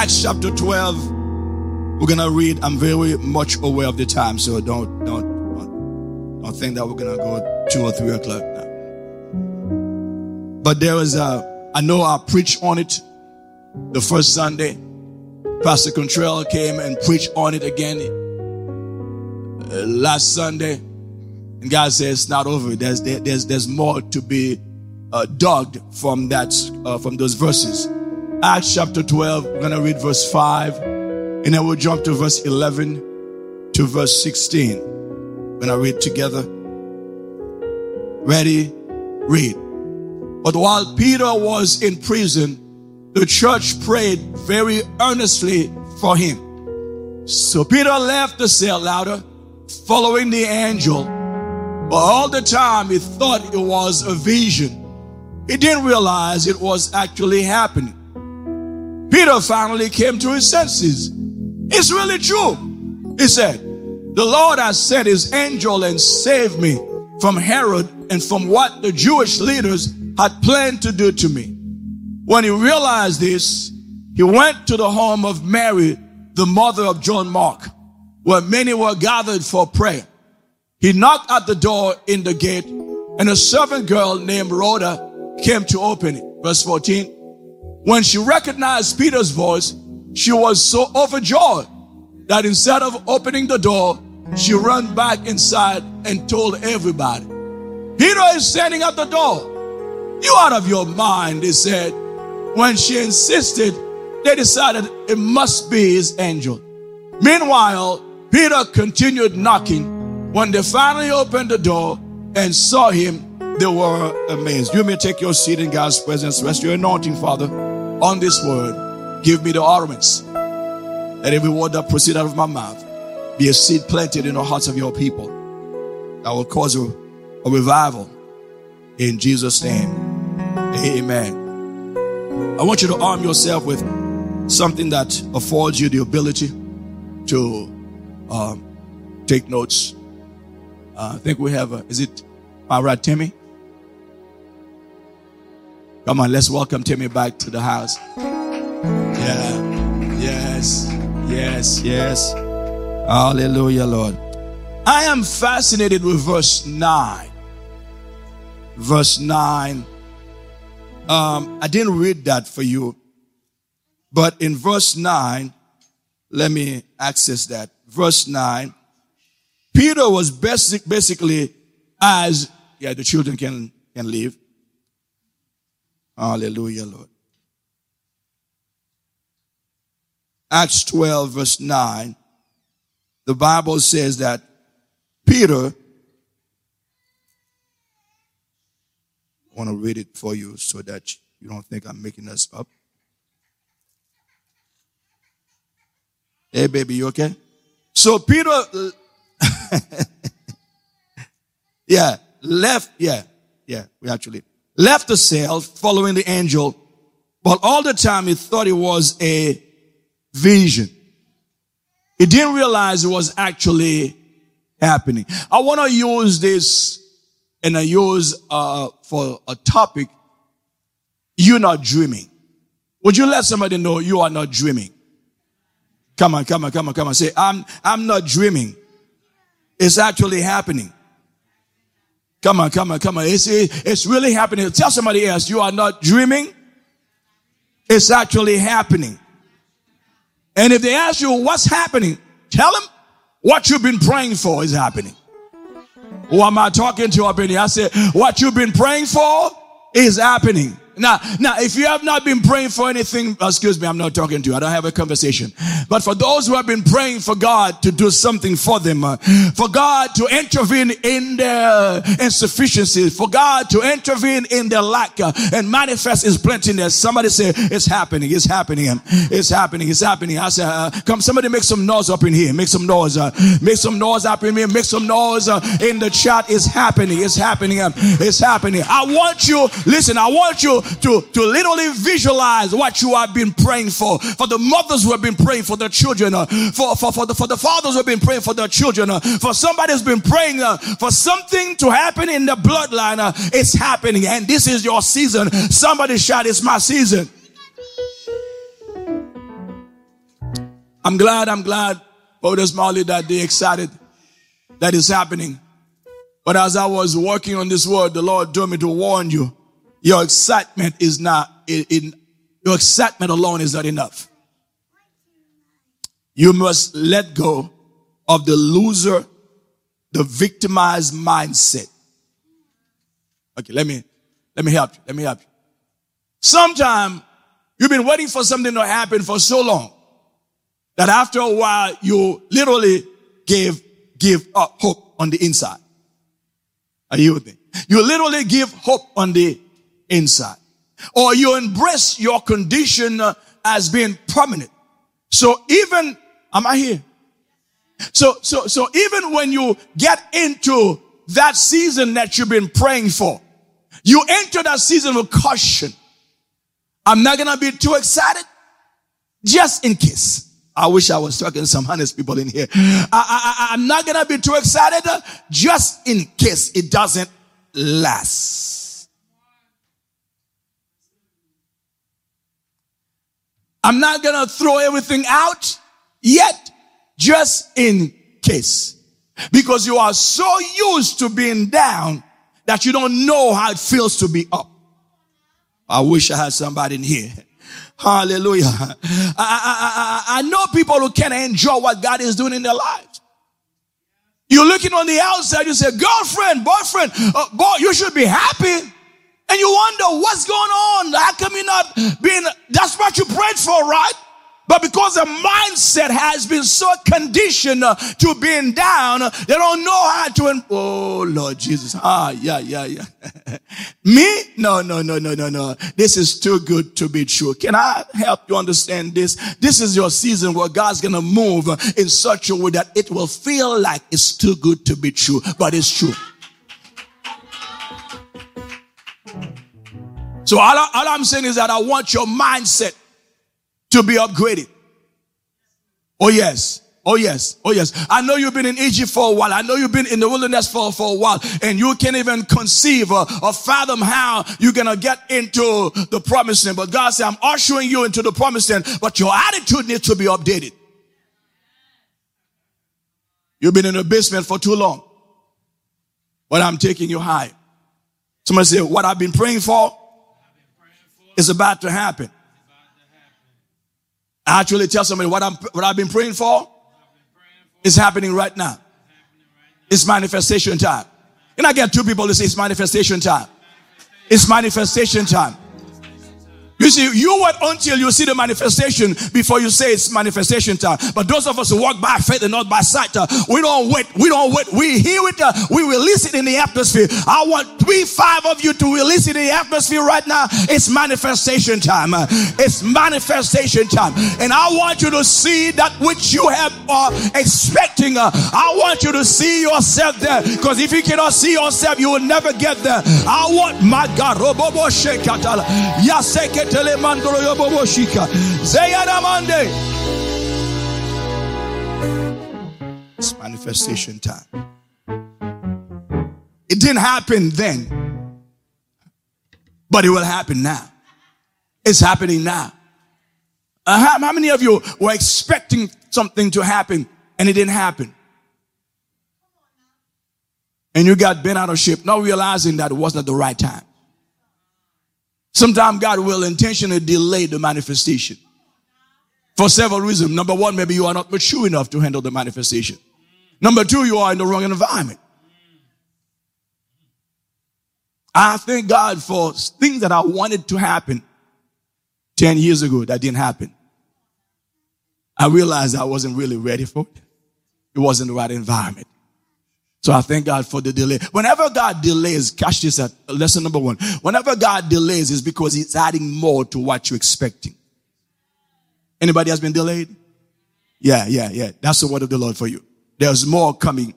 Acts chapter 12. We're gonna read. I'm very much aware of the time, so don't don't don't, don't think that we're gonna go two or three o'clock now. But there is a I know I preached on it the first Sunday. Pastor Contrell came and preached on it again uh, last Sunday. And God says it's not over. There's there, there's there's more to be uh, dug from that uh, from those verses. Acts chapter 12. We're gonna read verse five, and then we'll jump to verse 11 to verse 16. We're gonna read together. Ready? Read. But while Peter was in prison, the church prayed very earnestly for him. So Peter left the cell louder, following the angel. But all the time he thought it was a vision. He didn't realize it was actually happening. Peter finally came to his senses. It's really true. He said, The Lord has sent his angel and saved me from Herod and from what the Jewish leaders had planned to do to me. When he realized this, he went to the home of Mary, the mother of John Mark, where many were gathered for prayer. He knocked at the door in the gate, and a servant girl named Rhoda came to open it. Verse 14. When she recognized Peter's voice, she was so overjoyed that instead of opening the door, she ran back inside and told everybody. Peter is standing at the door. You out of your mind, they said. When she insisted, they decided it must be his angel. Meanwhile, Peter continued knocking. When they finally opened the door and saw him, they were amazed. You may take your seat in God's presence. Rest your anointing, Father, on this word. Give me the utterance. That every word that proceed out of my mouth be a seed planted in the hearts of your people that will cause a, a revival in Jesus' name. Amen. I want you to arm yourself with something that affords you the ability to um, take notes. Uh, I think we have a, is it my right, Timmy? Come on, let's welcome Timmy back to the house. Yeah, yes, yes, yes. Hallelujah, Lord. I am fascinated with verse 9. Verse 9. Um, I didn't read that for you, but in verse 9, let me access that. Verse 9. Peter was basic, basically as, yeah, the children can, can leave. Hallelujah, Lord. Acts 12, verse 9 the Bible says that Peter, I want to read it for you so that you don't think I'm making this up. Hey, baby, you okay? So Peter, yeah, left, yeah, yeah, we actually left the cell following the angel, but all the time he thought it was a vision. He didn't realize it was actually happening. I want to use this and I use uh, for a topic. You're not dreaming. Would you let somebody know you are not dreaming? Come on, come on, come on, come on. Say, I'm, I'm not dreaming. It's actually happening. Come on, come on, come on. It's, it's really happening. Tell somebody else you are not dreaming. It's actually happening. And if they ask you what's happening, tell them what you've been praying for is happening. Who am I talking to up in here? I said, what you've been praying for is happening. Now, now, if you have not been praying for anything, excuse me, I'm not talking to you. I don't have a conversation. But for those who have been praying for God to do something for them, uh, for God to intervene in their insufficiencies, for God to intervene in their lack uh, and manifest His plentiness, somebody say, it's happening, it's happening, it's happening, it's happening. I say, uh, come, somebody make some noise up in here, make some noise, uh, make some noise up in here, make some noise uh, in the chat. It's happening, it's happening, um, it's happening. I want you, listen, I want you to, to literally visualize what you have been praying for. For the mothers who have been praying for their children, uh, for, for, for, the, for the fathers who have been praying for their children, uh, for somebody who's been praying uh, for something to happen in the bloodline. It's happening, and this is your season. Somebody shout, It's my season. I'm glad, I'm glad, Brother Marley, that they excited that is happening. But as I was working on this word, the Lord told me to warn you. Your excitement is not, in, your excitement alone is not enough. You must let go of the loser, the victimized mindset. Okay, let me, let me help you. Let me help you. Sometime you've been waiting for something to happen for so long that after a while you literally give, give up hope on the inside. Are you with me? You literally give hope on the inside. Or you embrace your condition uh, as being permanent. So even, am I here? So, so, so even when you get into that season that you've been praying for, you enter that season with caution. I'm not to be too excited just in case. I wish I was talking to some honest people in here. I, I, I'm not to be too excited just in case it doesn't last. I'm not going to throw everything out yet just in case. Because you are so used to being down that you don't know how it feels to be up. I wish I had somebody in here. Hallelujah. I, I, I, I know people who can enjoy what God is doing in their lives. You're looking on the outside, you say, girlfriend, boyfriend, uh, boy, you should be happy. And you wonder what's going on. How come you're not being, that's what you prayed for, right? But because the mindset has been so conditioned to being down, they don't know how to. oh Lord Jesus. Ah, yeah, yeah, yeah. Me? No, no, no, no, no, no. This is too good to be true. Can I help you understand this? This is your season where God's gonna move in such a way that it will feel like it's too good to be true, but it's true. So all, all I'm saying is that I want your mindset to be upgraded. Oh yes. Oh yes. Oh yes. I know you've been in Egypt for a while. I know you've been in the wilderness for, for a while and you can't even conceive or, or fathom how you're going to get into the promised land. But God said, I'm ushering you into the promised land, but your attitude needs to be updated. You've been in the basement for too long, but I'm taking you high. Somebody say, what I've been praying for is about to happen. I actually tell somebody what I'm what I've been praying for is happening right now. It's manifestation time. And I get two people to say it's manifestation time. It's manifestation time. You see, you wait until you see the manifestation before you say it's manifestation time. But those of us who walk by faith and not by sight, uh, we don't wait. We don't wait. We hear it. Uh, we release it in the atmosphere. I want three, five of you to release it in the atmosphere right now. It's manifestation time. Uh, it's manifestation time. And I want you to see that which you have uh, expecting. Uh, I want you to see yourself there. Because if you cannot see yourself, you will never get there. I want my God. It's manifestation time. It didn't happen then, but it will happen now. It's happening now. Uh, how many of you were expecting something to happen and it didn't happen? And you got bent out of shape, not realizing that it wasn't the right time. Sometimes God will intentionally delay the manifestation for several reasons. Number one, maybe you are not mature enough to handle the manifestation. Number two, you are in the wrong environment. I thank God for things that I wanted to happen 10 years ago that didn't happen. I realized I wasn't really ready for it. It wasn't the right environment. So I thank God for the delay. Whenever God delays, catch this at lesson number one. Whenever God delays is because he's adding more to what you're expecting. Anybody has been delayed? Yeah, yeah, yeah. That's the word of the Lord for you. There's more coming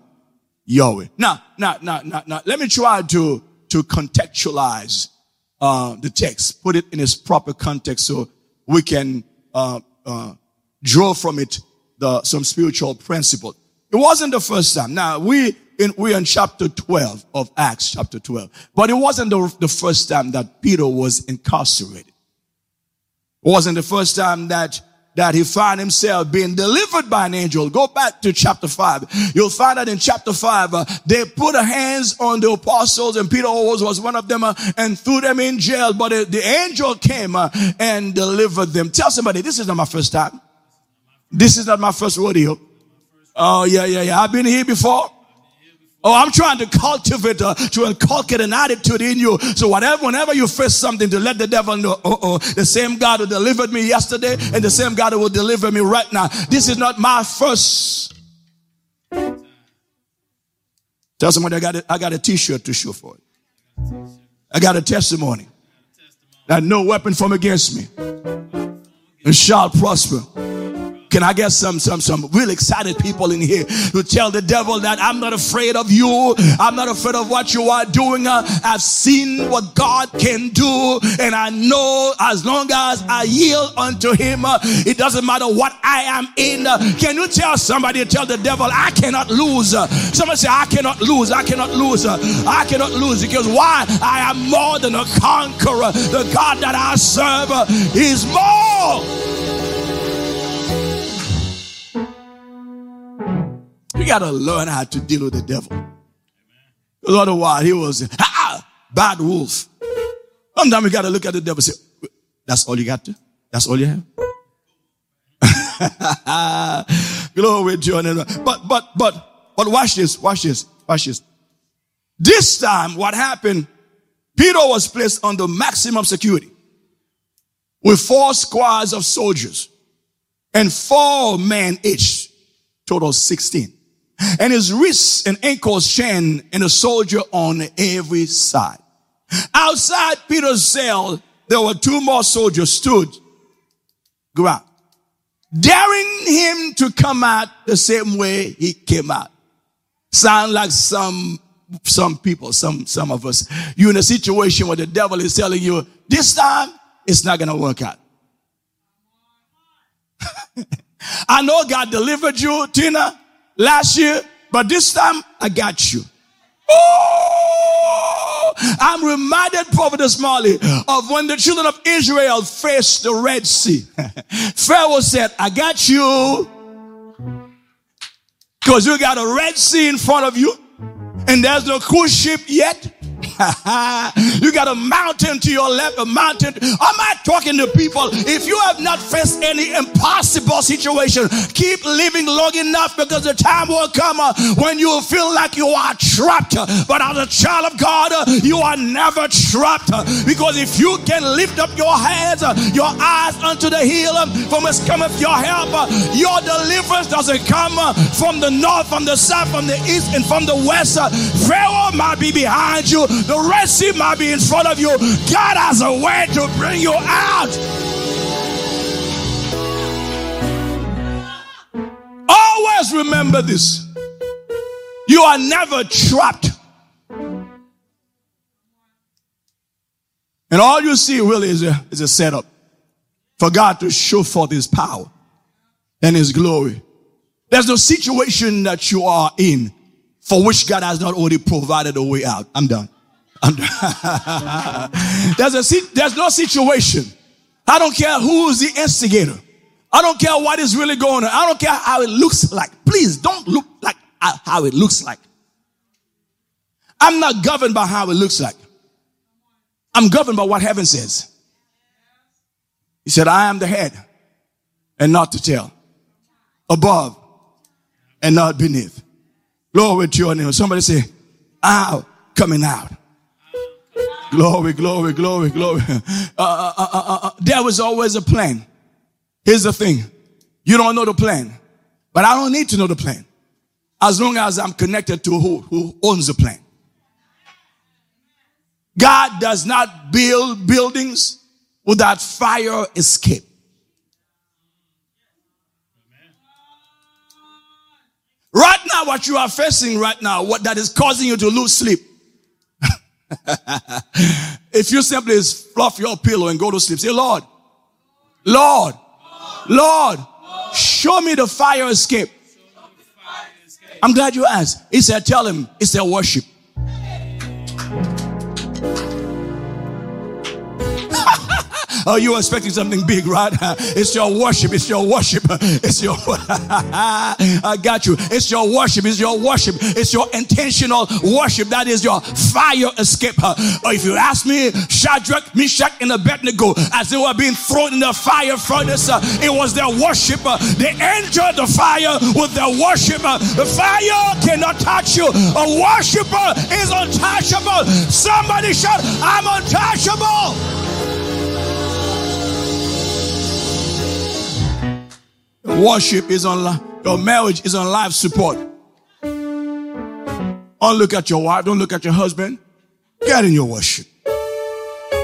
your way. Now, now, now, now, now, let me try to, to contextualize, uh, the text, put it in its proper context so we can, uh, uh, draw from it the, some spiritual principle. It wasn't the first time. Now, we, in, we're in chapter 12 of Acts, chapter 12. But it wasn't the, the first time that Peter was incarcerated. It wasn't the first time that that he found himself being delivered by an angel. Go back to chapter five. You'll find that in chapter five, uh, they put hands on the apostles and Peter always was one of them uh, and threw them in jail. But uh, the angel came uh, and delivered them. Tell somebody, this is not my first time. This is not my first rodeo. Oh yeah, yeah, yeah. I've been here before. Oh, I'm trying to cultivate, uh, to inculcate an attitude in you. So whatever, whenever you face something, to let the devil know, oh, oh, the same God who delivered me yesterday and the same God who will deliver me right now. This is not my first. Tell somebody I got a, I got a t-shirt to show for it. I got a testimony that no weapon from against me and shall prosper. Can I get some, some, some real excited people in here to tell the devil that I'm not afraid of you. I'm not afraid of what you are doing. Uh, I've seen what God can do. And I know as long as I yield unto him, uh, it doesn't matter what I am in. Uh, can you tell somebody, tell the devil, I cannot lose. Somebody say, I cannot lose. I cannot lose. I cannot lose because why? I am more than a conqueror. The God that I serve is more. You got to learn how to deal with the devil. Because otherwise, he was ah, bad wolf. Sometimes you got to look at the devil and say, That's all you got to? That's all you have? Glory to your. But, but, but, but watch this, watch this, watch this. This time, what happened? Peter was placed under maximum security with four squads of soldiers and four men each, total 16 and his wrists and ankles chained and a soldier on every side. Outside Peter's cell, there were two more soldiers stood ground, daring him to come out the same way he came out. Sound like some some people, some some of us. You're in a situation where the devil is telling you, this time it's not gonna work out. I know God delivered you, Tina last year, but this time I got you. Oh, I'm reminded, Prophet Marley, of when the children of Israel faced the Red Sea. Pharaoh said, I got you. Because you got a Red Sea in front of you, and there's no cruise ship yet. you got a mountain to your left, a mountain. Am I talking to people? If you have not faced any impossible situation, keep living long enough because the time will come uh, when you will feel like you are trapped. But as a child of God, uh, you are never trapped because if you can lift up your hands, uh, your eyes unto the hill um, from whence cometh your help, your deliverance doesn't come from the north, from the south, from the east, and from the west. Pharaoh might be behind you, the Red Sea might be in front of you. God has a way to bring you out. Always remember this. You are never trapped. And all you see really is a, is a setup for God to show forth his power and his glory. There's no situation that you are in for which God has not already provided a way out. I'm done. there's, a, there's no situation. I don't care who is the instigator. I don't care what is really going on. I don't care how it looks like. Please don't look like how it looks like. I'm not governed by how it looks like. I'm governed by what heaven says. He said, I am the head and not the tail, above and not beneath. Glory to your name. Somebody say, out, coming out. Glory, glory, glory, glory. Uh, uh, uh, there was always a plan. Here's the thing. You don't know the plan, but I don't need to know the plan as long as I'm connected to who, who owns the plan. God does not build buildings without fire escape. Right now, what you are facing right now, what that is causing you to lose sleep, if you simply fluff your pillow and go to sleep, say, Lord, Lord, Lord, show me the fire escape. I'm glad you asked. He said, tell him it's their worship. Oh, you are expecting something big, right? It's your worship. It's your worship. It's your. I got you. It's your worship. It's your worship. It's your intentional worship. That is your fire escape. If you ask me, Shadrach, Meshach, and Abednego, as they were being thrown in the fire furnace, uh, it was their worship. Uh, they entered the fire with their worship. Uh, the fire cannot touch you. A worshiper is untouchable. Somebody shout, I'm untouchable. Worship is on life, your marriage is on life support. Don't look at your wife, don't look at your husband. Get in your worship.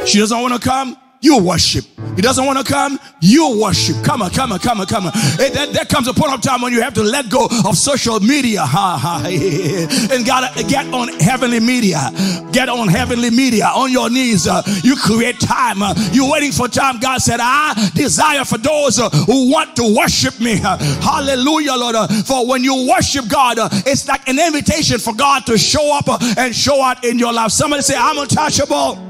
She doesn't want to come, you worship. He doesn't want to come, you worship. Come on, come on, come on, come on. There comes a point of time when you have to let go of social media. Ha, ha, and gotta get on heavenly media. Get on heavenly media on your knees. Uh, you create time. Uh, you're waiting for time. God said, I desire for those uh, who want to worship me. Uh, hallelujah, Lord. Uh, for when you worship God, uh, it's like an invitation for God to show up and show out in your life. Somebody say, I'm untouchable.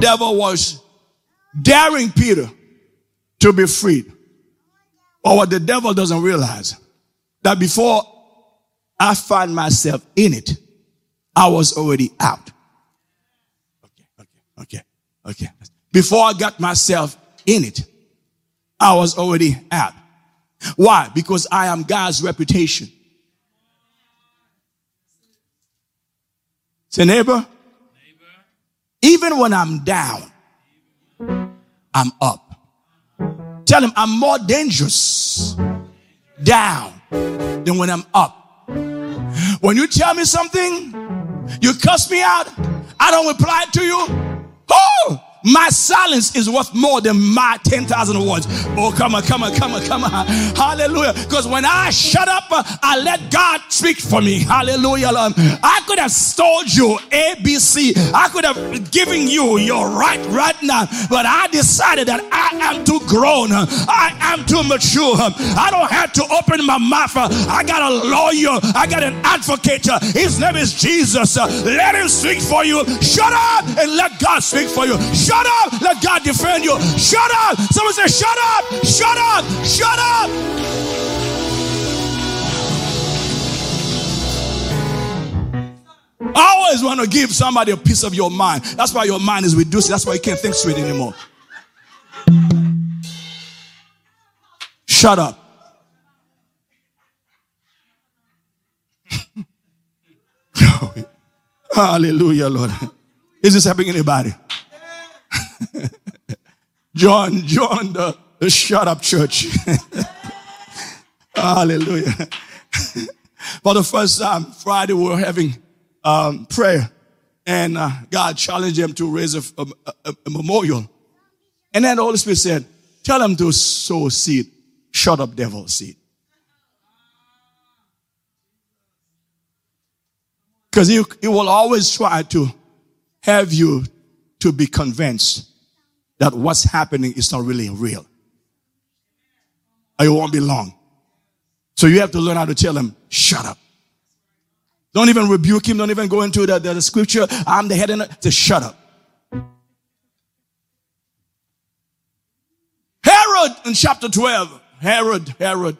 Devil was daring Peter to be freed. Or what the devil doesn't realize that before I find myself in it, I was already out. Okay, okay, okay, okay. Before I got myself in it, I was already out. Why? Because I am God's reputation. Say, neighbor, even when I'm down, I'm up. Tell him I'm more dangerous down than when I'm up. When you tell me something, you cuss me out, I don't reply to you. Oh, my silence is worth more than my 10,000 words. Oh, come on, come on, come on, come on. Hallelujah. Because when I shut up, uh, I let God speak for me. Hallelujah. I could have told you A, B, C. I could have given you your right right now. But I decided that I am too grown. Uh, I am too mature. I don't have to open my mouth. Uh, I got a lawyer. I got an advocate. His name is Jesus. Let him speak for you. Shut up and let God speak for you. Up. Let God defend you. Shut up. Someone say, Shut up. Shut up. Shut up. I always want to give somebody a piece of your mind. That's why your mind is reduced. That's why you can't think straight anymore. Shut up. Hallelujah, Lord. Is this helping anybody? John, John, the, the shut up church. Hallelujah. For the first time, Friday, we were having um, prayer, and uh, God challenged him to raise a, a, a, memorial. And then the Holy Spirit said, Tell him to sow seed. Shut up, devil seed. Because he, he will always try to have you to be convinced that what's happening is not really real. Or it won't be long. So you have to learn how to tell him, shut up. Don't even rebuke him. Don't even go into the, the, the scripture. I'm the head and to shut up. Herod in chapter 12, Herod, Herod,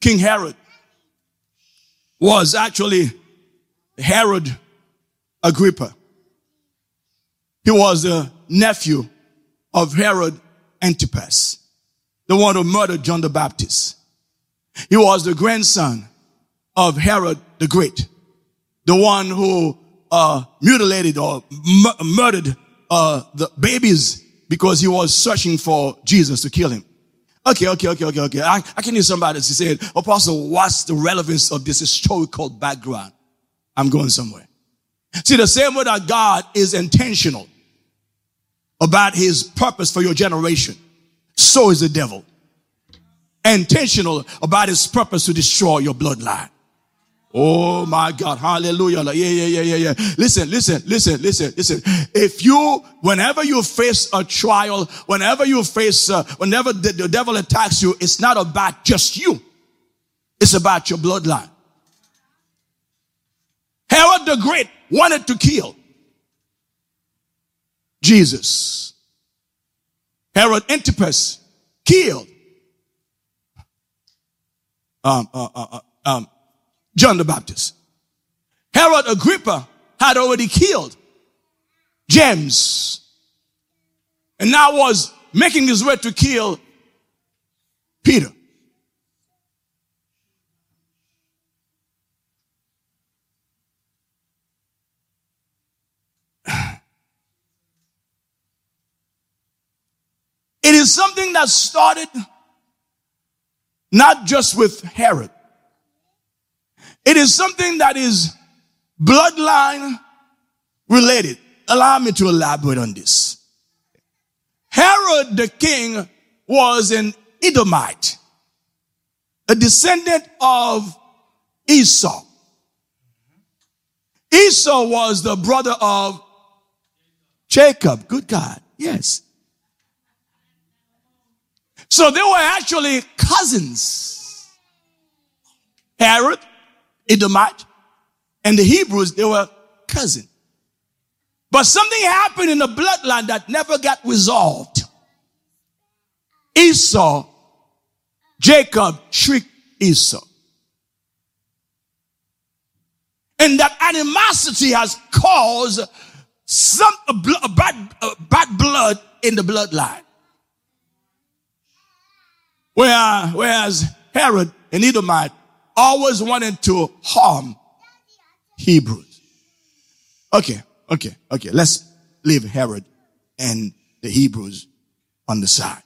King Herod was actually Herod Agrippa. He was the nephew of Herod Antipas, the one who murdered John the Baptist. He was the grandson of Herod the Great, the one who uh, mutilated or murdered uh, the babies because he was searching for Jesus to kill him. Okay, okay, okay, okay, okay. I, I can hear somebody say, Apostle, what's the relevance of this historical background? I'm going somewhere. See, the same way that God is intentional about his purpose for your generation, so is the devil. Intentional about his purpose to destroy your bloodline. Oh my God. Hallelujah. Yeah, yeah, yeah, yeah, yeah. Listen, listen, listen, listen, listen. If you, whenever you face a trial, whenever you face, uh, whenever the, the devil attacks you, it's not about just you. It's about your bloodline. Herod the Great wanted to kill Jesus. Herod Antipas killed um, uh, uh, uh, um, John the Baptist. Herod Agrippa had already killed James and now was making his way to kill Peter. It is something that started not just with Herod. It is something that is bloodline related. Allow me to elaborate on this. Herod the king was an Edomite, a descendant of Esau. Esau was the brother of Jacob. Good God. Yes. So they were actually cousins. Herod, Edomite, and the Hebrews, they were cousins. But something happened in the bloodline that never got resolved. Esau, Jacob tricked Esau. And that animosity has caused some bad, bad blood in the bloodline. Where, whereas Herod and Edomite always wanted to harm Hebrews. Okay, okay, okay. Let's leave Herod and the Hebrews on the side.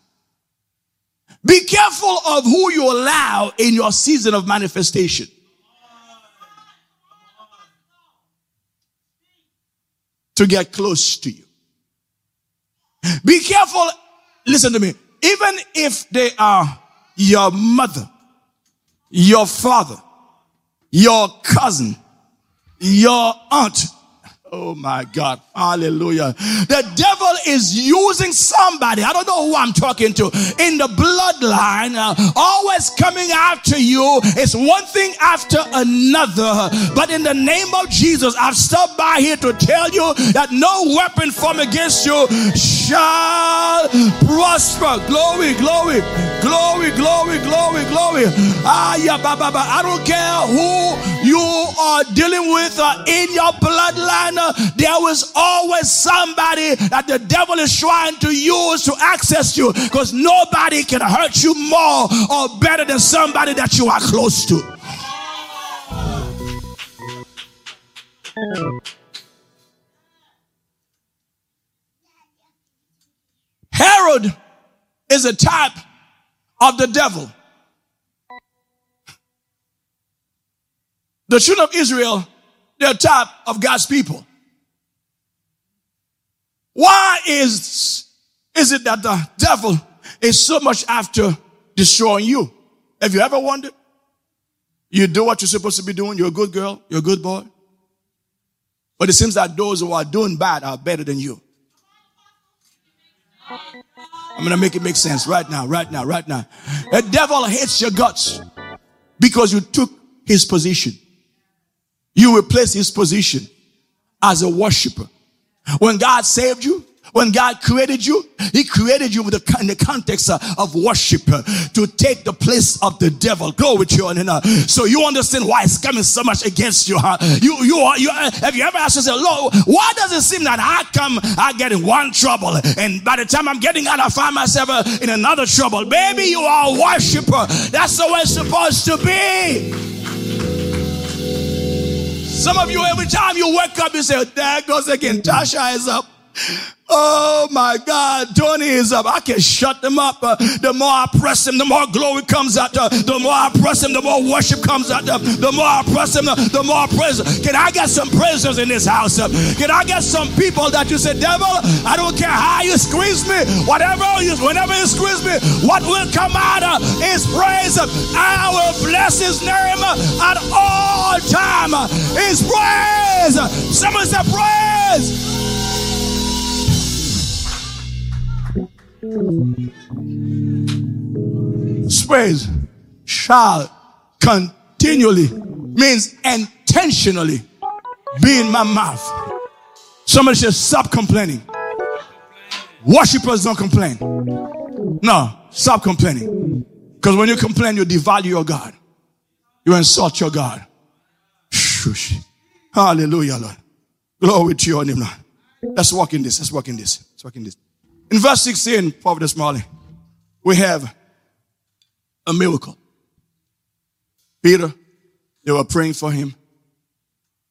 Be careful of who you allow in your season of manifestation. To get close to you. Be careful. Listen to me. Even if they are your mother, your father, your cousin, your aunt, Oh my God. Hallelujah. The devil is using somebody. I don't know who I'm talking to in the bloodline, uh, always coming after you. It's one thing after another. But in the name of Jesus, I've stopped by here to tell you that no weapon formed against you shall prosper. Glory, glory, glory, glory, glory, glory. Ah, yeah, ba, ba, ba. I don't care who you are dealing with uh, in your bloodline there was always somebody that the devil is trying to use to access you because nobody can hurt you more or better than somebody that you are close to. Herod is a type of the devil. The children of Israel, they're a type of God's people. Why is, is it that the devil is so much after destroying you? Have you ever wondered? You do what you're supposed to be doing. You're a good girl. You're a good boy. But it seems that those who are doing bad are better than you. I'm going to make it make sense right now, right now, right now. The devil hates your guts because you took his position. You replaced his position as a worshiper. When God saved you, when God created you, He created you with the, in the context of worship uh, to take the place of the devil. Go with you, and uh, so you understand why it's coming so much against you. Huh? You, you, are, you. Uh, have you ever asked yourself, Lord, why does it seem that I come, I get in one trouble, and by the time I'm getting out, I find myself uh, in another trouble? Baby, you are a worshiper. That's the way it's supposed to be. Some of you, every time you wake up, you say, there goes again. Tasha is up. Oh my God, Tony is up. I can shut them up. Uh, the more I press him, the more glory comes out. Uh, the more I press him, the more worship comes out. Uh, the more I press him, the, the more praise. Can I get some praisers in this house? Uh, can I get some people that you say, devil, I don't care how you squeeze me, whatever you, whenever you squeeze me, what will come out uh, is praise. I will bless his name at all time. His praise. Someone say praise. Praise shall continually means intentionally be in my mouth. Somebody should stop complaining. Worshippers don't complain. No, stop complaining. Because when you complain, you devalue your God. You insult your God. Shush. Hallelujah, Lord. Glory to your name, Lord. Let's walk in this. Let's walk in this. Let's walk in this. In verse 16, Prophet Marley, we have a miracle. Peter, they were praying for him,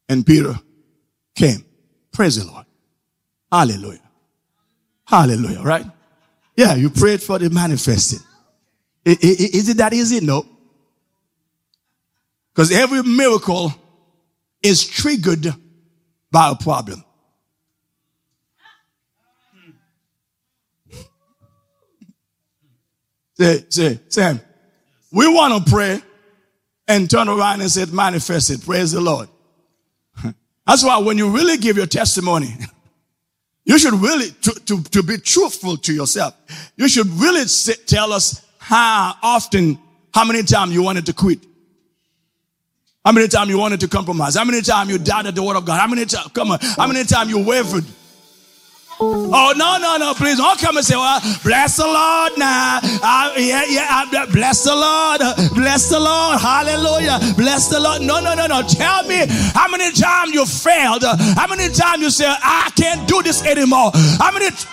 and Peter came. Praise the Lord. Hallelujah. Hallelujah, right? Yeah, you prayed for the manifesting. Is it that easy? No. Because every miracle is triggered by a problem. Say, say, Sam, we want to pray and turn around and say, manifest it. Praise the Lord. That's why when you really give your testimony, you should really, to, to, to be truthful to yourself, you should really sit, tell us how often, how many times you wanted to quit. How many times you wanted to compromise? How many times you doubted the word of God? How many times, come on, how many times you wavered? Oh, no, no, no, please don't come and say, well, bless the Lord now. Uh, yeah, yeah, uh, bless the Lord. Bless the Lord. Hallelujah. Bless the Lord. No, no, no, no. Tell me how many times you failed. How many times you say, I can't do this anymore. How many. T-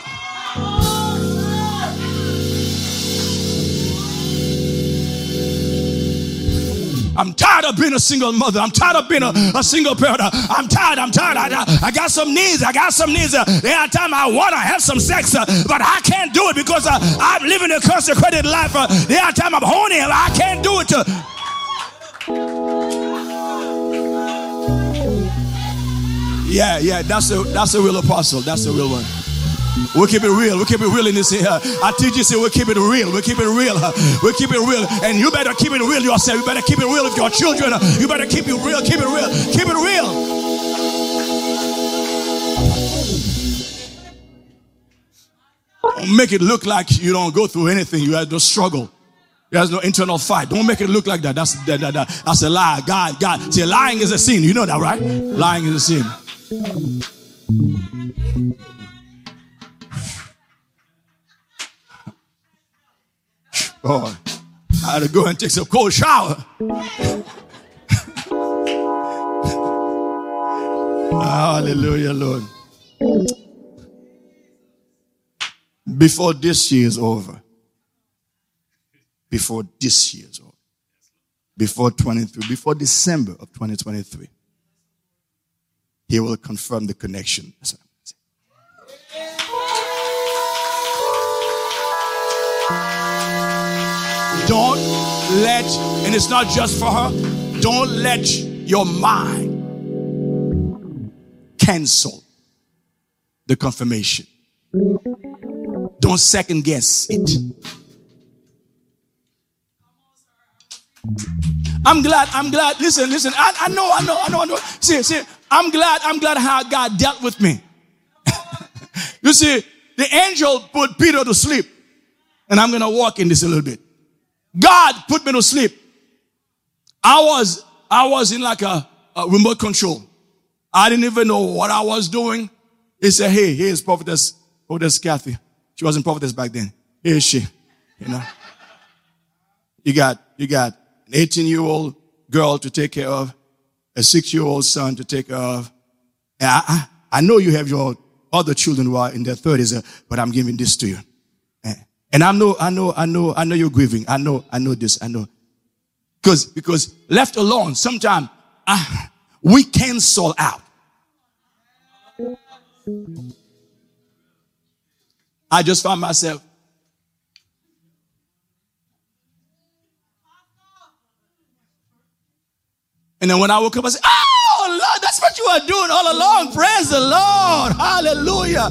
I'm tired of being a single mother. I'm tired of being a, a single parent. I'm tired. I'm tired. I, I, got some needs. I got some needs. There are times I want to have some sex, but I can't do it because uh, I'm living a consecrated life. Uh, there are times I'm horny. I can't do it. Yeah, yeah, that's a that's a real apostle. That's a real one. We keep it real. We keep it real in this here. I teach you, say we keep it real. We keep it real. We keep it real. And you better keep it real yourself. You better keep it real with your children. You better keep it real. Keep it real. Keep it real. Don't make it look like you don't go through anything. You have no struggle. There's no internal fight. Don't make it look like that. That's that, that, that, that's a lie. God, God. See, lying is a sin. You know that, right? Lying is a sin. Oh, I had to go and take some cold shower. Hallelujah, Lord. Before this year is over, before this year is over, before 23, before December of 2023, He will confirm the connection. Don't let, and it's not just for her, don't let your mind cancel the confirmation. Don't second guess it. I'm glad, I'm glad. Listen, listen. I, I know, I know, I know, I know. See, see, I'm glad, I'm glad how God dealt with me. you see, the angel put Peter to sleep. And I'm going to walk in this a little bit. God put me to sleep. I was, I was in like a, a remote control. I didn't even know what I was doing. He said, Hey, here's prophetess, prophetess Kathy. She wasn't prophetess back then. Here's she. You know, you got, you got an 18 year old girl to take care of, a six year old son to take care of. I, I, I know you have your other children who are in their thirties, uh, but I'm giving this to you. And I know, I know, I know, I know you're grieving. I know, I know this, I know. Because, because left alone, sometimes uh, we cancel out. I just found myself And then when I woke up, I said, Oh Lord, that's what you are doing all along. Praise the Lord. Hallelujah.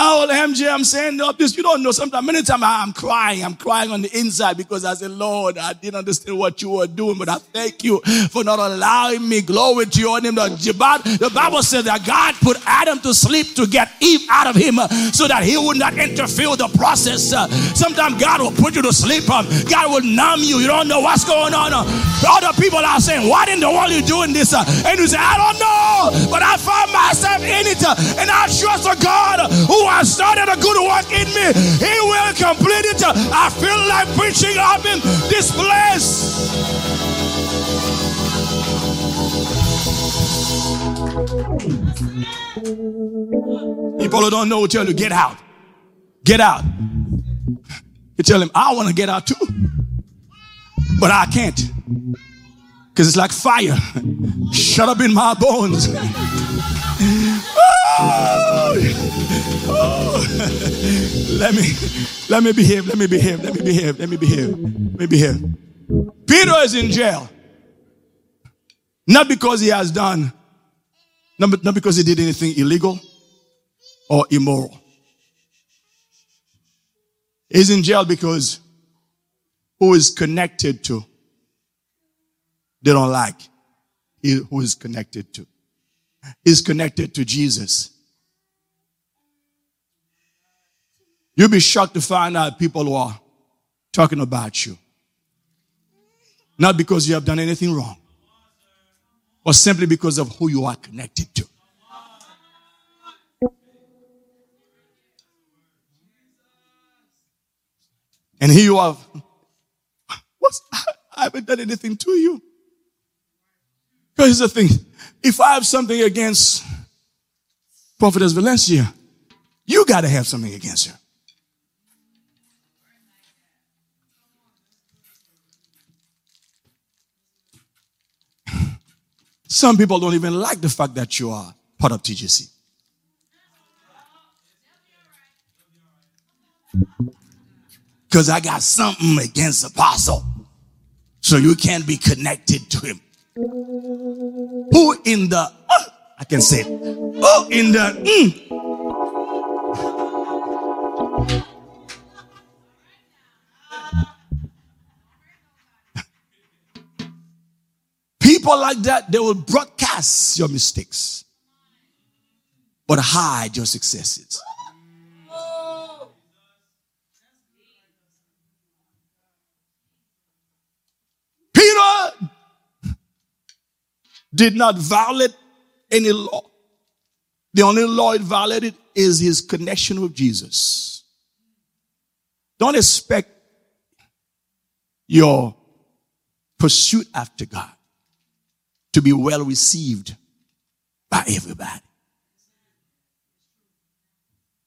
Oh, MJ, I'm saying up this. You don't know. Sometimes, many times I'm crying. I'm crying on the inside because I said, Lord, I didn't understand what you were doing, but I thank you for not allowing me. Glory to your name. The Bible says that God put Adam to sleep to get Eve out of him uh, so that he would not interfere with the process. Uh, sometimes God will put you to sleep. Um, God will numb you. You don't know what's going on. Uh, other people are saying, Why in the world are you doing this? And you say, I don't know, but I find myself in it. And I trust a God who has started a good work in me, He will complete it. I feel like preaching up in this place. People who don't know tell you, get out. Get out. You tell him, I want to get out too. But I can't. Because it's like fire. Shut up in my bones. oh, let me let me behave, let me behave, let me behave, let me behave, let me behave. Peter is in jail. Not because he has done, not, not because he did anything illegal or immoral. He's in jail because who is connected to, they don't like who is connected to is connected to Jesus. You'll be shocked to find out people who are talking about you. Not because you have done anything wrong, but simply because of who you are connected to. And here you are. What's, I haven't done anything to you. Because here's the thing. If I have something against Prophetess Valencia, you got to have something against her. Some people don't even like the fact that you are part of TGC. Because I got something against Apostle. So you can't be connected to him. Who in the, uh, I can say, who in the, mm, People like that, they will broadcast your mistakes, but hide your successes. Peter did not violate any law. The only law it violated is his connection with Jesus. Don't expect your pursuit after God to be well received by everybody.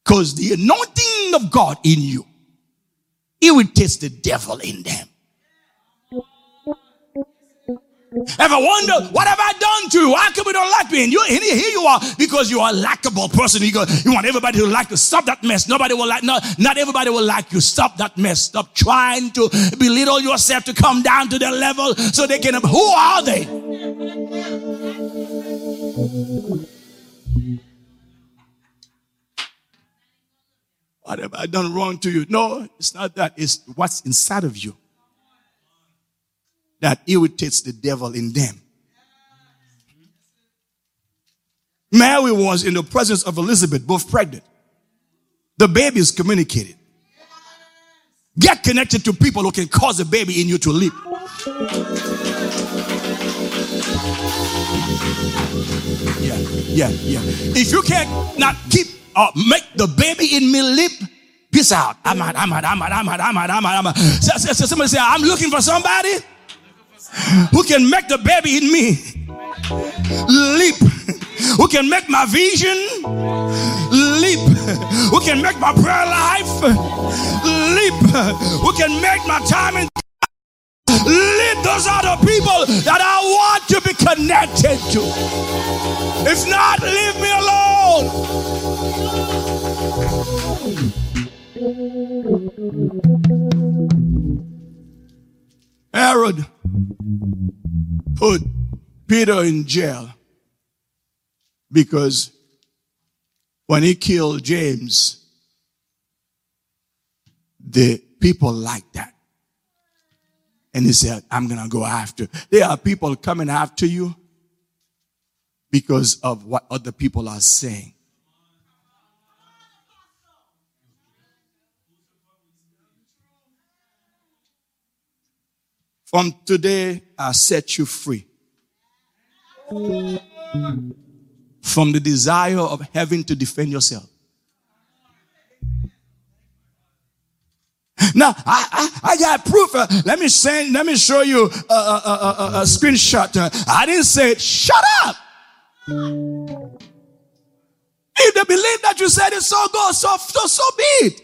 Because the anointing of God in you irritates the devil in them. Ever wonder, what have I done to you? Why you don't like me? And you, here you are because you are a likable person. You, go, you want everybody to like you. Stop that mess. Nobody will like, not, not everybody will like you. Stop that mess. Stop trying to belittle yourself to come down to their level so they can, who are they? What have I done wrong to you? No, it's not that. It's what's inside of you that irritates the devil in them. Mary was in the presence of Elizabeth, both pregnant. The baby is communicated. Get connected to people who can cause a baby in you to leap. Yeah, yeah, yeah. If you can't not keep or uh, make the baby in me leap, peace out. I'm out, I'm out, I'm out, I'm out, I'm out, I'm out, I'm out. Somebody say, I'm looking for somebody who can make the baby in me leap, who can make my vision leap, who can make my prayer life leap, who can make my timing leap. Those are the people that I want to be connected to. If not, leave me alone. Herod put Peter in jail because when he killed James, the people liked that. And he said, I'm going to go after. There are people coming after you because of what other people are saying. From today, I set you free from the desire of having to defend yourself. Now, I, I, I got proof. Uh, let me send, let me show you a, a, a, a screenshot. Uh, I didn't say, shut up. If they believe that you said it, so go, so, so, so be it.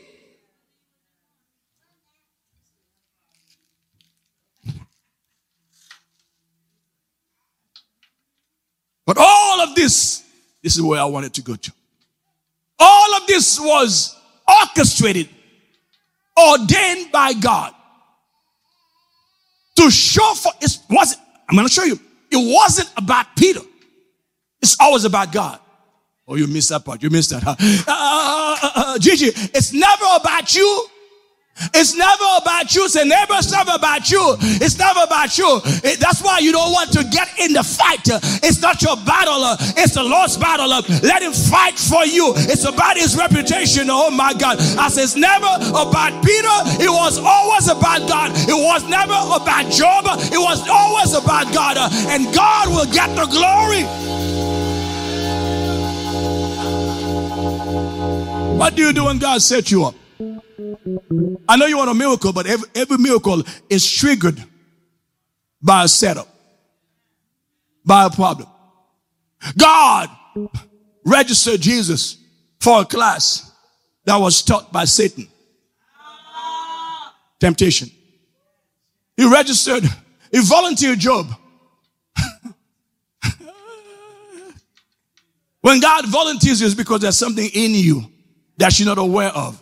But all of this, this is where I wanted to go to. All of this was orchestrated, ordained by God to show for it wasn't, I'm going to show you, it wasn't about Peter. It's always about God. Oh, you missed that part. You missed that, huh? Uh, uh, uh, Gigi, it's never about you. It's never about you. Say, neighbor, it's never about you. It's never about you. It, that's why you don't want to get in the fight. It's not your battle. It's the Lord's battle. Let him fight for you. It's about his reputation. Oh my God. I said, it's never about Peter. It was always about God. It was never about Job. It was always about God. And God will get the glory. What do you do when God set you up? I know you want a miracle, but every, every miracle is triggered by a setup, by a problem. God registered Jesus for a class that was taught by Satan. Temptation. He registered, he volunteered Job. when God volunteers you, it's because there's something in you that you're not aware of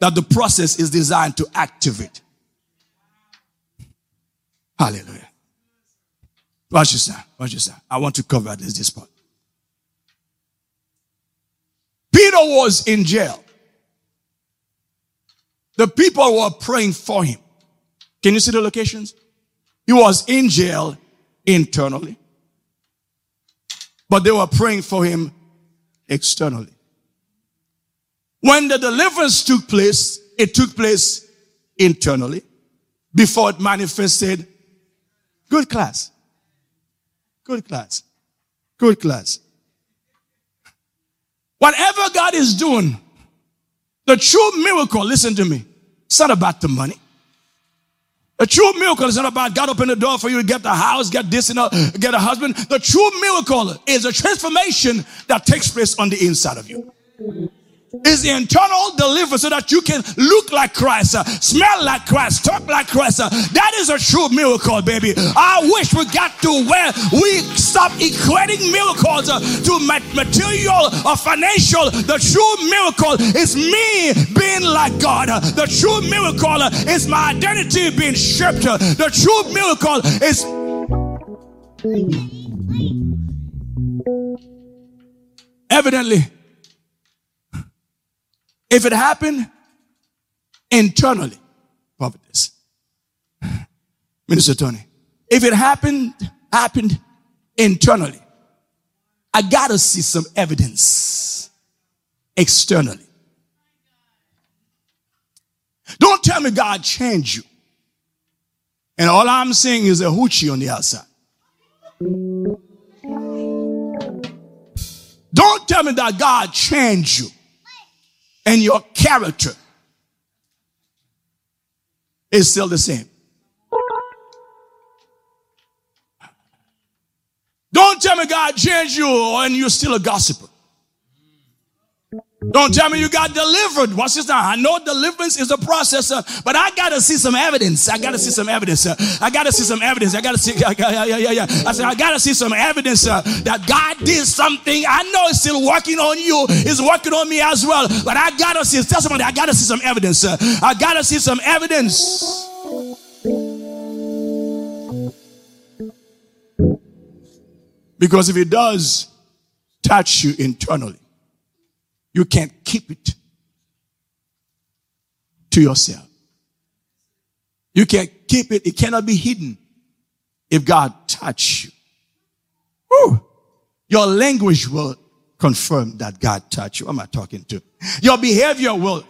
that the process is designed to activate. Hallelujah. Watch this now. Watch this now. I want to cover this, this part. Peter was in jail. The people were praying for him. Can you see the locations? He was in jail internally, but they were praying for him externally. When the deliverance took place, it took place internally before it manifested. Good class. Good class. Good class. Whatever God is doing, the true miracle, listen to me, it's not about the money. The true miracle is not about God open the door for you to get the house, get this, and a, get a husband. The true miracle is a transformation that takes place on the inside of you is the internal deliverance so that you can look like Christ, uh, smell like Christ, talk like Christ. Uh, that is a true miracle, baby. I wish we got to where we stop equating miracles uh, to material or financial. The true miracle is me being like God. The true miracle is my identity being stripped. The true miracle is. Evidently, if it happened internally, prophetess, Minister Tony, if it happened, happened internally, I gotta see some evidence externally. Don't tell me God changed you. And all I'm saying is a hoochie on the outside. Don't tell me that God changed you and your character is still the same. Don't tell me God changed you and you're still a gossiper. Don't tell me you got delivered. Watch this now. I know deliverance is a process, uh, but I gotta see some evidence. I gotta see some evidence. Uh, I gotta see some evidence. I gotta see. Yeah, yeah, yeah, yeah. I said I gotta see some evidence uh, that God did something. I know it's still working on you. It's working on me as well. But I gotta see. Tell somebody I gotta see some evidence. Uh, I gotta see some evidence. Because if it does touch you internally you can't keep it to yourself. You can't keep it. It cannot be hidden if God touch you. Your language will confirm that God touched you. What am I talking to? Your behavior will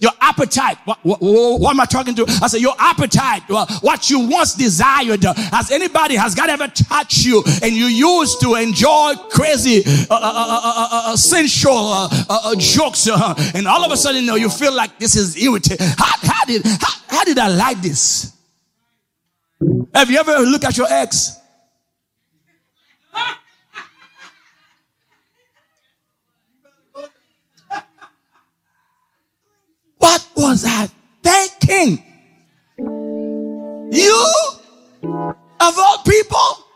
your appetite. What, what, what, am I talking to? I said, your appetite, what you once desired. Has anybody, has God ever touched you and you used to enjoy crazy, uh, uh, uh, uh sensual jokes and all of a sudden, you know, you feel like this is irritating. How, how did, how, how did I like this? Have you ever looked at your ex? What was I thinking? You, of all people,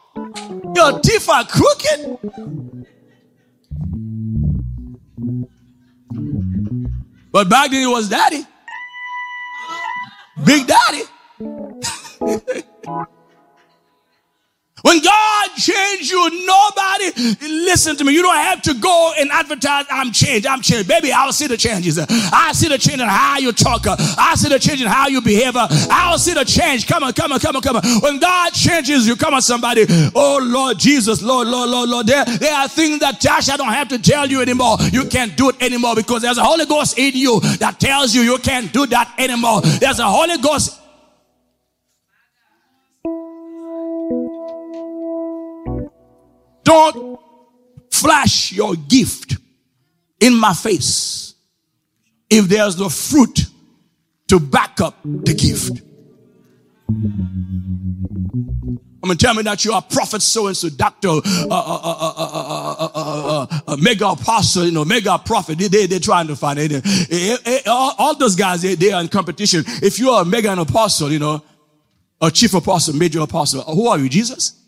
your teeth are crooked. But back then it was daddy. Big daddy. When God changed you, nobody, listen to me, you don't have to go and advertise, I'm changed, I'm changed. Baby, I'll see the changes. I see the change in how you talk. I see the change in how you behave. I'll see the change. Come on, come on, come on, come on. When God changes you, come on, somebody. Oh, Lord Jesus, Lord, Lord, Lord, Lord. There, there are things that Josh, I don't have to tell you anymore. You can't do it anymore because there's a Holy Ghost in you that tells you you can't do that anymore. There's a Holy Ghost Don't flash your gift in my face if there's no fruit to back up the gift. I'm gonna tell me that you are prophet so and so, doctor, uh, uh, uh, mega apostle, you know, mega prophet. They, they, they're trying to find it. All, all those guys, they, they are in competition. If you are a mega apostle, you know, a chief apostle, major apostle, who are you, Jesus?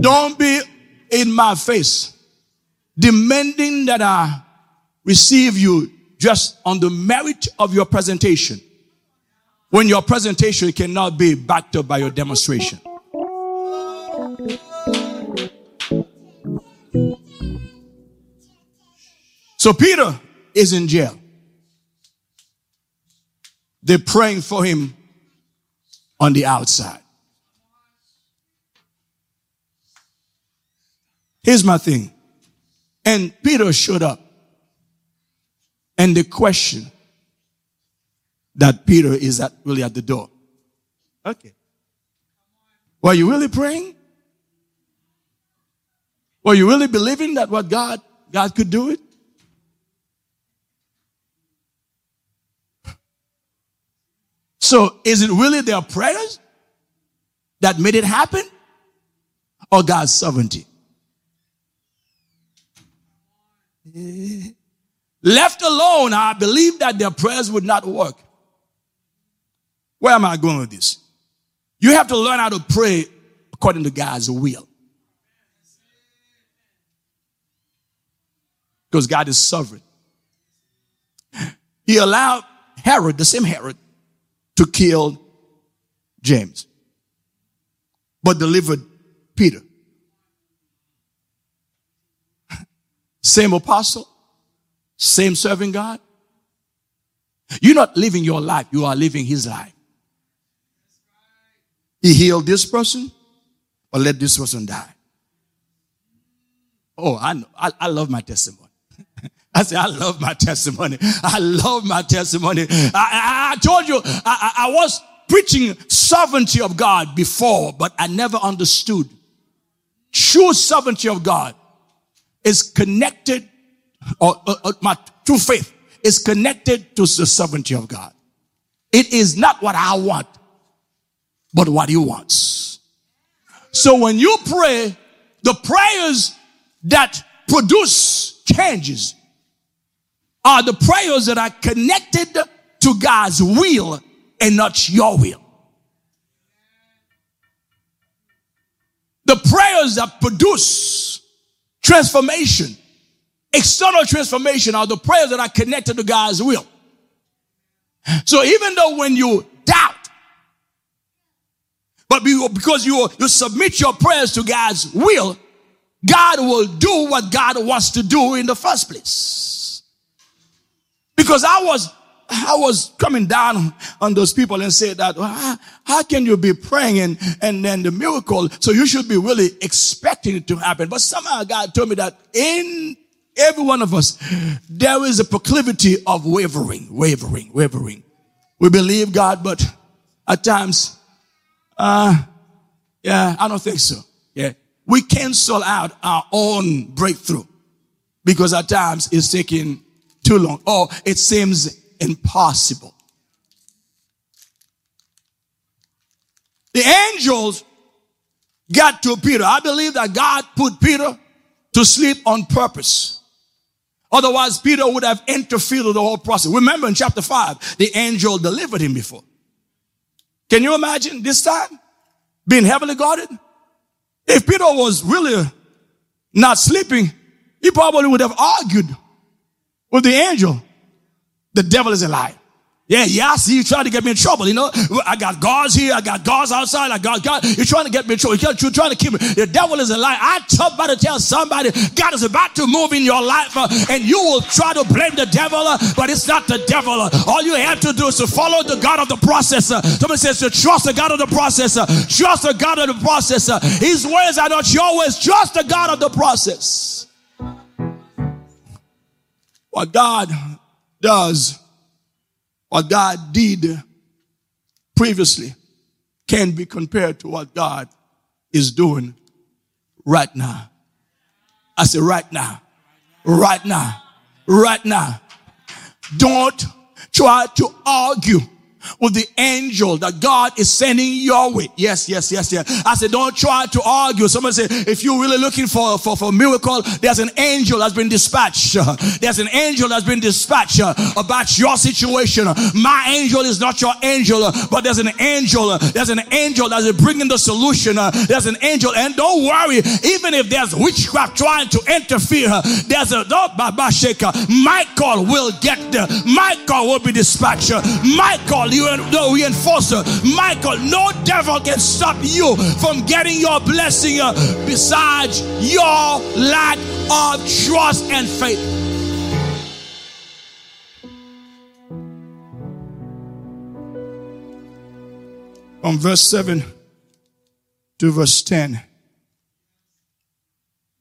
Don't be in my face demanding that I receive you just on the merit of your presentation when your presentation cannot be backed up by your demonstration. So Peter is in jail. They're praying for him on the outside. Here's my thing. And Peter showed up. And the question that Peter is at really at the door. Okay. Were you really praying? Were you really believing that what God, God could do it? So is it really their prayers that made it happen or God's sovereignty? Left alone, I believe that their prayers would not work. Where am I going with this? You have to learn how to pray according to God's will. Because God is sovereign. He allowed Herod, the same Herod, to kill James, but delivered Peter. Same apostle, same serving God. You're not living your life, you are living his life. He healed this person, or let this person die. Oh, I know. I, I love my testimony. I say, I love my testimony. I love my testimony. I, I, I told you, I, I was preaching sovereignty of God before, but I never understood true sovereignty of God is connected, or, or, my true faith is connected to the sovereignty of God. It is not what I want, but what He wants. So when you pray, the prayers that produce changes are the prayers that are connected to God's will and not your will. The prayers that produce transformation, external transformation are the prayers that are connected to God's will. So even though when you doubt, but because you, you submit your prayers to God's will, God will do what God wants to do in the first place. Because I was, I was coming down on those people and said that, well, how, how, can you be praying and, and then the miracle? So you should be really expecting it to happen. But somehow God told me that in every one of us, there is a proclivity of wavering, wavering, wavering. We believe God, but at times, uh, yeah, I don't think so. Yeah. We cancel out our own breakthrough because at times it's taking too long or it seems impossible. The angels got to Peter. I believe that God put Peter to sleep on purpose. Otherwise, Peter would have interfered with the whole process. Remember in chapter 5, the angel delivered him before. Can you imagine this time being heavily guarded? If Peter was really not sleeping, he probably would have argued with the angel. The devil is a lie. Yeah, yeah, I see you trying to get me in trouble. You know, I got guards here, I got guards outside, I got God. You're trying to get me in trouble. You're trying to keep me. The devil is a lie. I tough about to tell somebody God is about to move in your life, uh, and you will try to blame the devil, uh, but it's not the devil. Uh. All you have to do is to follow the God of the process. Uh. Somebody says to trust the God of the process. Uh. Trust the God of the process. Uh. His ways are not your ways. Trust the God of the process. What God does what God did previously can be compared to what God is doing right now. I say right now, right now, right now. Don't try to argue with the angel that God is sending your way. Yes, yes, yes, yes. I said, don't try to argue. Somebody said, if you're really looking for, for, for miracle, there's an angel that's been dispatched. There's an angel that's been dispatched about your situation. My angel is not your angel, but there's an angel. There's an angel that's bringing the solution. There's an angel. And don't worry, even if there's witchcraft trying to interfere, there's a, oh, no, Michael will get there. Michael will be dispatched. Michael you no reinforcer. Michael, no devil can stop you from getting your blessing uh, besides your lack of trust and faith. From verse 7 to verse 10,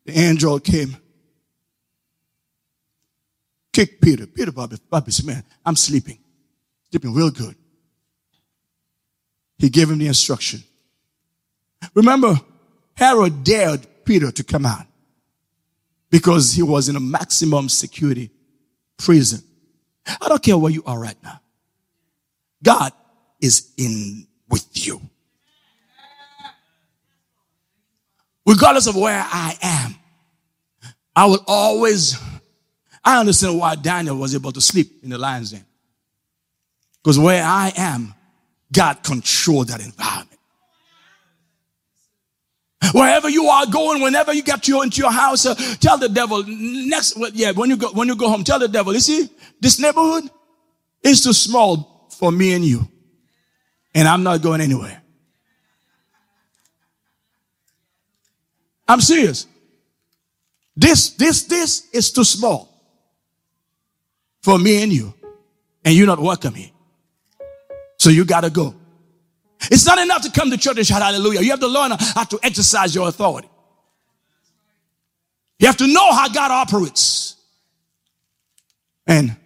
the angel came, kicked Peter. Peter Bobby, Bobby said, Man, I'm sleeping, sleeping real good. He gave him the instruction. Remember, Herod dared Peter to come out because he was in a maximum security prison. I don't care where you are right now. God is in with you. Regardless of where I am, I will always, I understand why Daniel was able to sleep in the lion's den. Because where I am, God control that environment. Wherever you are going, whenever you get to your, into your house, uh, tell the devil next, yeah, when you go, when you go home, tell the devil, you see, this neighborhood is too small for me and you. And I'm not going anywhere. I'm serious. This, this, this is too small for me and you. And you're not welcome here. So you got to go. It's not enough to come to church and shout hallelujah. You have to learn how to exercise your authority. You have to know how God operates. And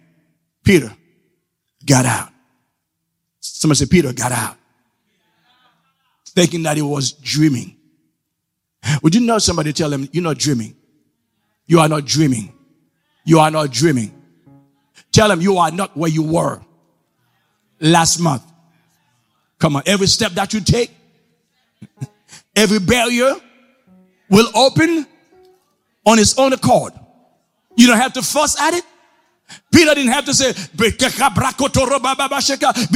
Peter got out. Somebody said, Peter got out. Thinking that he was dreaming. Would you know somebody tell him, you're not dreaming? You are not dreaming. You are not dreaming. Tell him you are not where you were last month. Come on, every step that you take, every barrier will open on its own accord. You don't have to fuss at it. Peter didn't have to say, be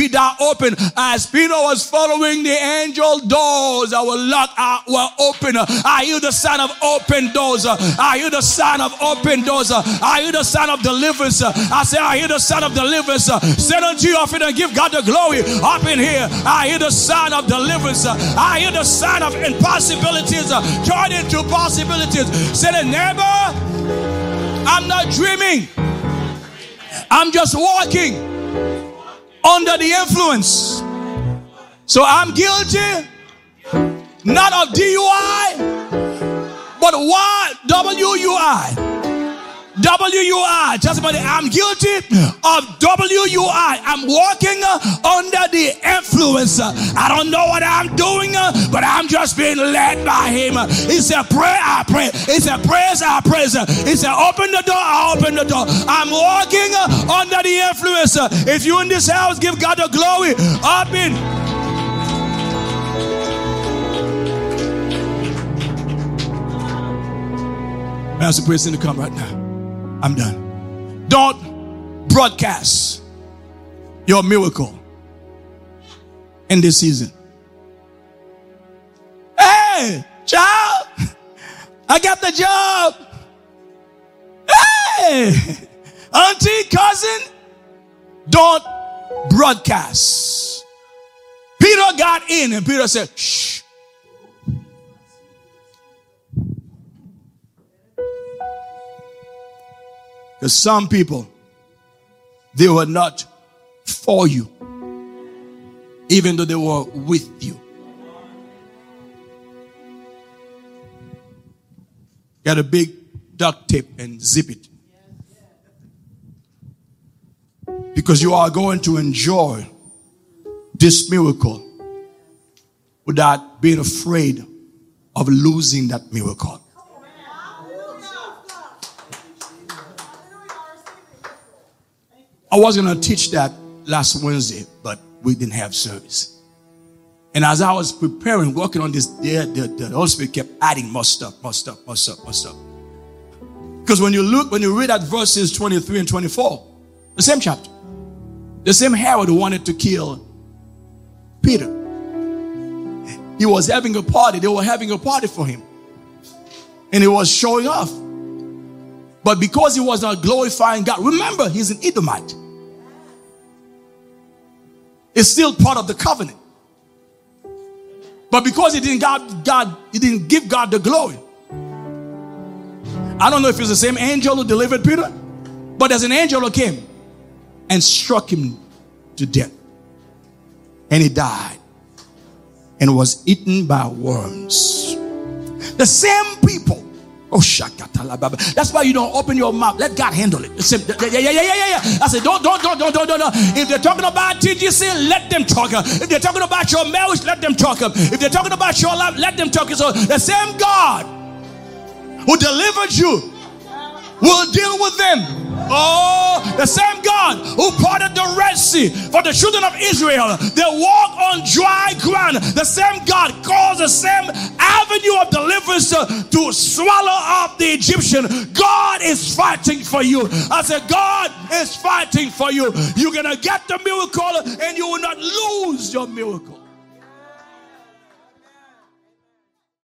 thou open. As Peter was following the angel, doors that were locked out uh, were open. I hear the sound of open doors. Are you the sound of open doors. Are you the sound of deliverance. I say, Are you the sound of deliverance. Send unto your feet and give God the glory up in here. I hear the sound of deliverance. I hear the sound of impossibilities turn into possibilities. Say, neighbor, I'm not dreaming. I'm just walking under the influence. So I'm guilty not of DUI, but why WUI. WUI. Tell somebody, I'm guilty of WUI. I'm walking uh, under the influence. I don't know what I'm doing, uh, but I'm just being led by Him. He said, Pray, I pray. He said, Praise, I praise. He said, Open the door, I open the door. I'm walking uh, under the influence. If you in this house, give God the glory. Up in. Master Praise to come right now. I'm done. Don't broadcast your miracle in this season. Hey, child, I got the job. Hey, auntie, cousin, don't broadcast. Peter got in and Peter said, shh. Because some people, they were not for you, even though they were with you. Get a big duct tape and zip it. Because you are going to enjoy this miracle without being afraid of losing that miracle. I was going to teach that last Wednesday, but we didn't have service. And as I was preparing, working on this, the, the, the Holy Spirit kept adding more stuff, more stuff, more stuff, more stuff. Because when you look, when you read at verses 23 and 24, the same chapter, the same Herod wanted to kill Peter. He was having a party. They were having a party for him. And he was showing off. But because he was not glorifying God, remember, he's an Edomite. It's still part of the covenant. But because he didn't God, God, he didn't give God the glory. I don't know if it's the same angel who delivered Peter, but there's an angel who came and struck him to death. And he died and was eaten by worms. The same people. Oh, That's why you don't open your mouth. Let God handle it. Yeah, yeah, yeah, yeah, yeah. I said, don't, don't, don't, don't, don't, don't. If they're talking about TGC, let them talk. If they're talking about your marriage, let them talk. If they're talking about your life, let them talk. So the same God who delivered you will deal with them. Oh, the same God who parted the Red Sea for the children of Israel. They walk on dry ground. The same God calls the same avenue of deliverance to swallow up the Egyptian. God is fighting for you. I said, God is fighting for you. You're going to get the miracle and you will not lose your miracle.